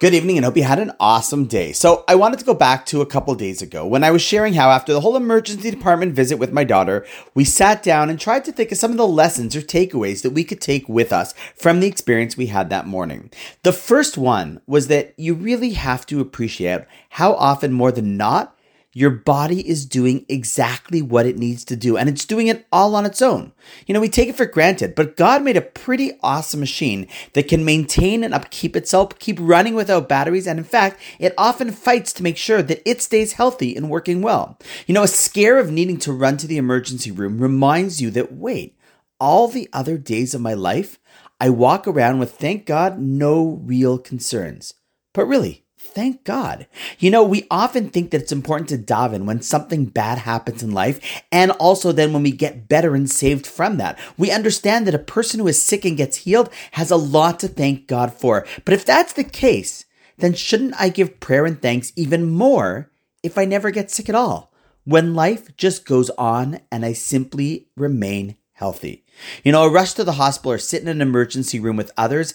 Good evening and hope you had an awesome day. So, I wanted to go back to a couple days ago when I was sharing how, after the whole emergency department visit with my daughter, we sat down and tried to think of some of the lessons or takeaways that we could take with us from the experience we had that morning. The first one was that you really have to appreciate how often more than not, your body is doing exactly what it needs to do, and it's doing it all on its own. You know, we take it for granted, but God made a pretty awesome machine that can maintain and upkeep itself, keep running without batteries, and in fact, it often fights to make sure that it stays healthy and working well. You know, a scare of needing to run to the emergency room reminds you that wait, all the other days of my life, I walk around with, thank God, no real concerns. But really, Thank God. You know, we often think that it's important to daven when something bad happens in life, and also then when we get better and saved from that. We understand that a person who is sick and gets healed has a lot to thank God for. But if that's the case, then shouldn't I give prayer and thanks even more if I never get sick at all? When life just goes on and I simply remain healthy. You know, a rush to the hospital or sit in an emergency room with others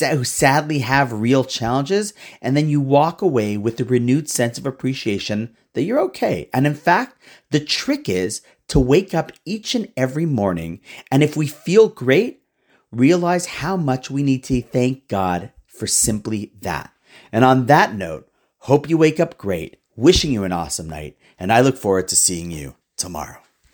who sadly have real challenges, and then you walk away with a renewed sense of appreciation that you're okay. And in fact, the trick is to wake up each and every morning, and if we feel great, realize how much we need to thank God for simply that. And on that note, hope you wake up great, wishing you an awesome night, and I look forward to seeing you tomorrow.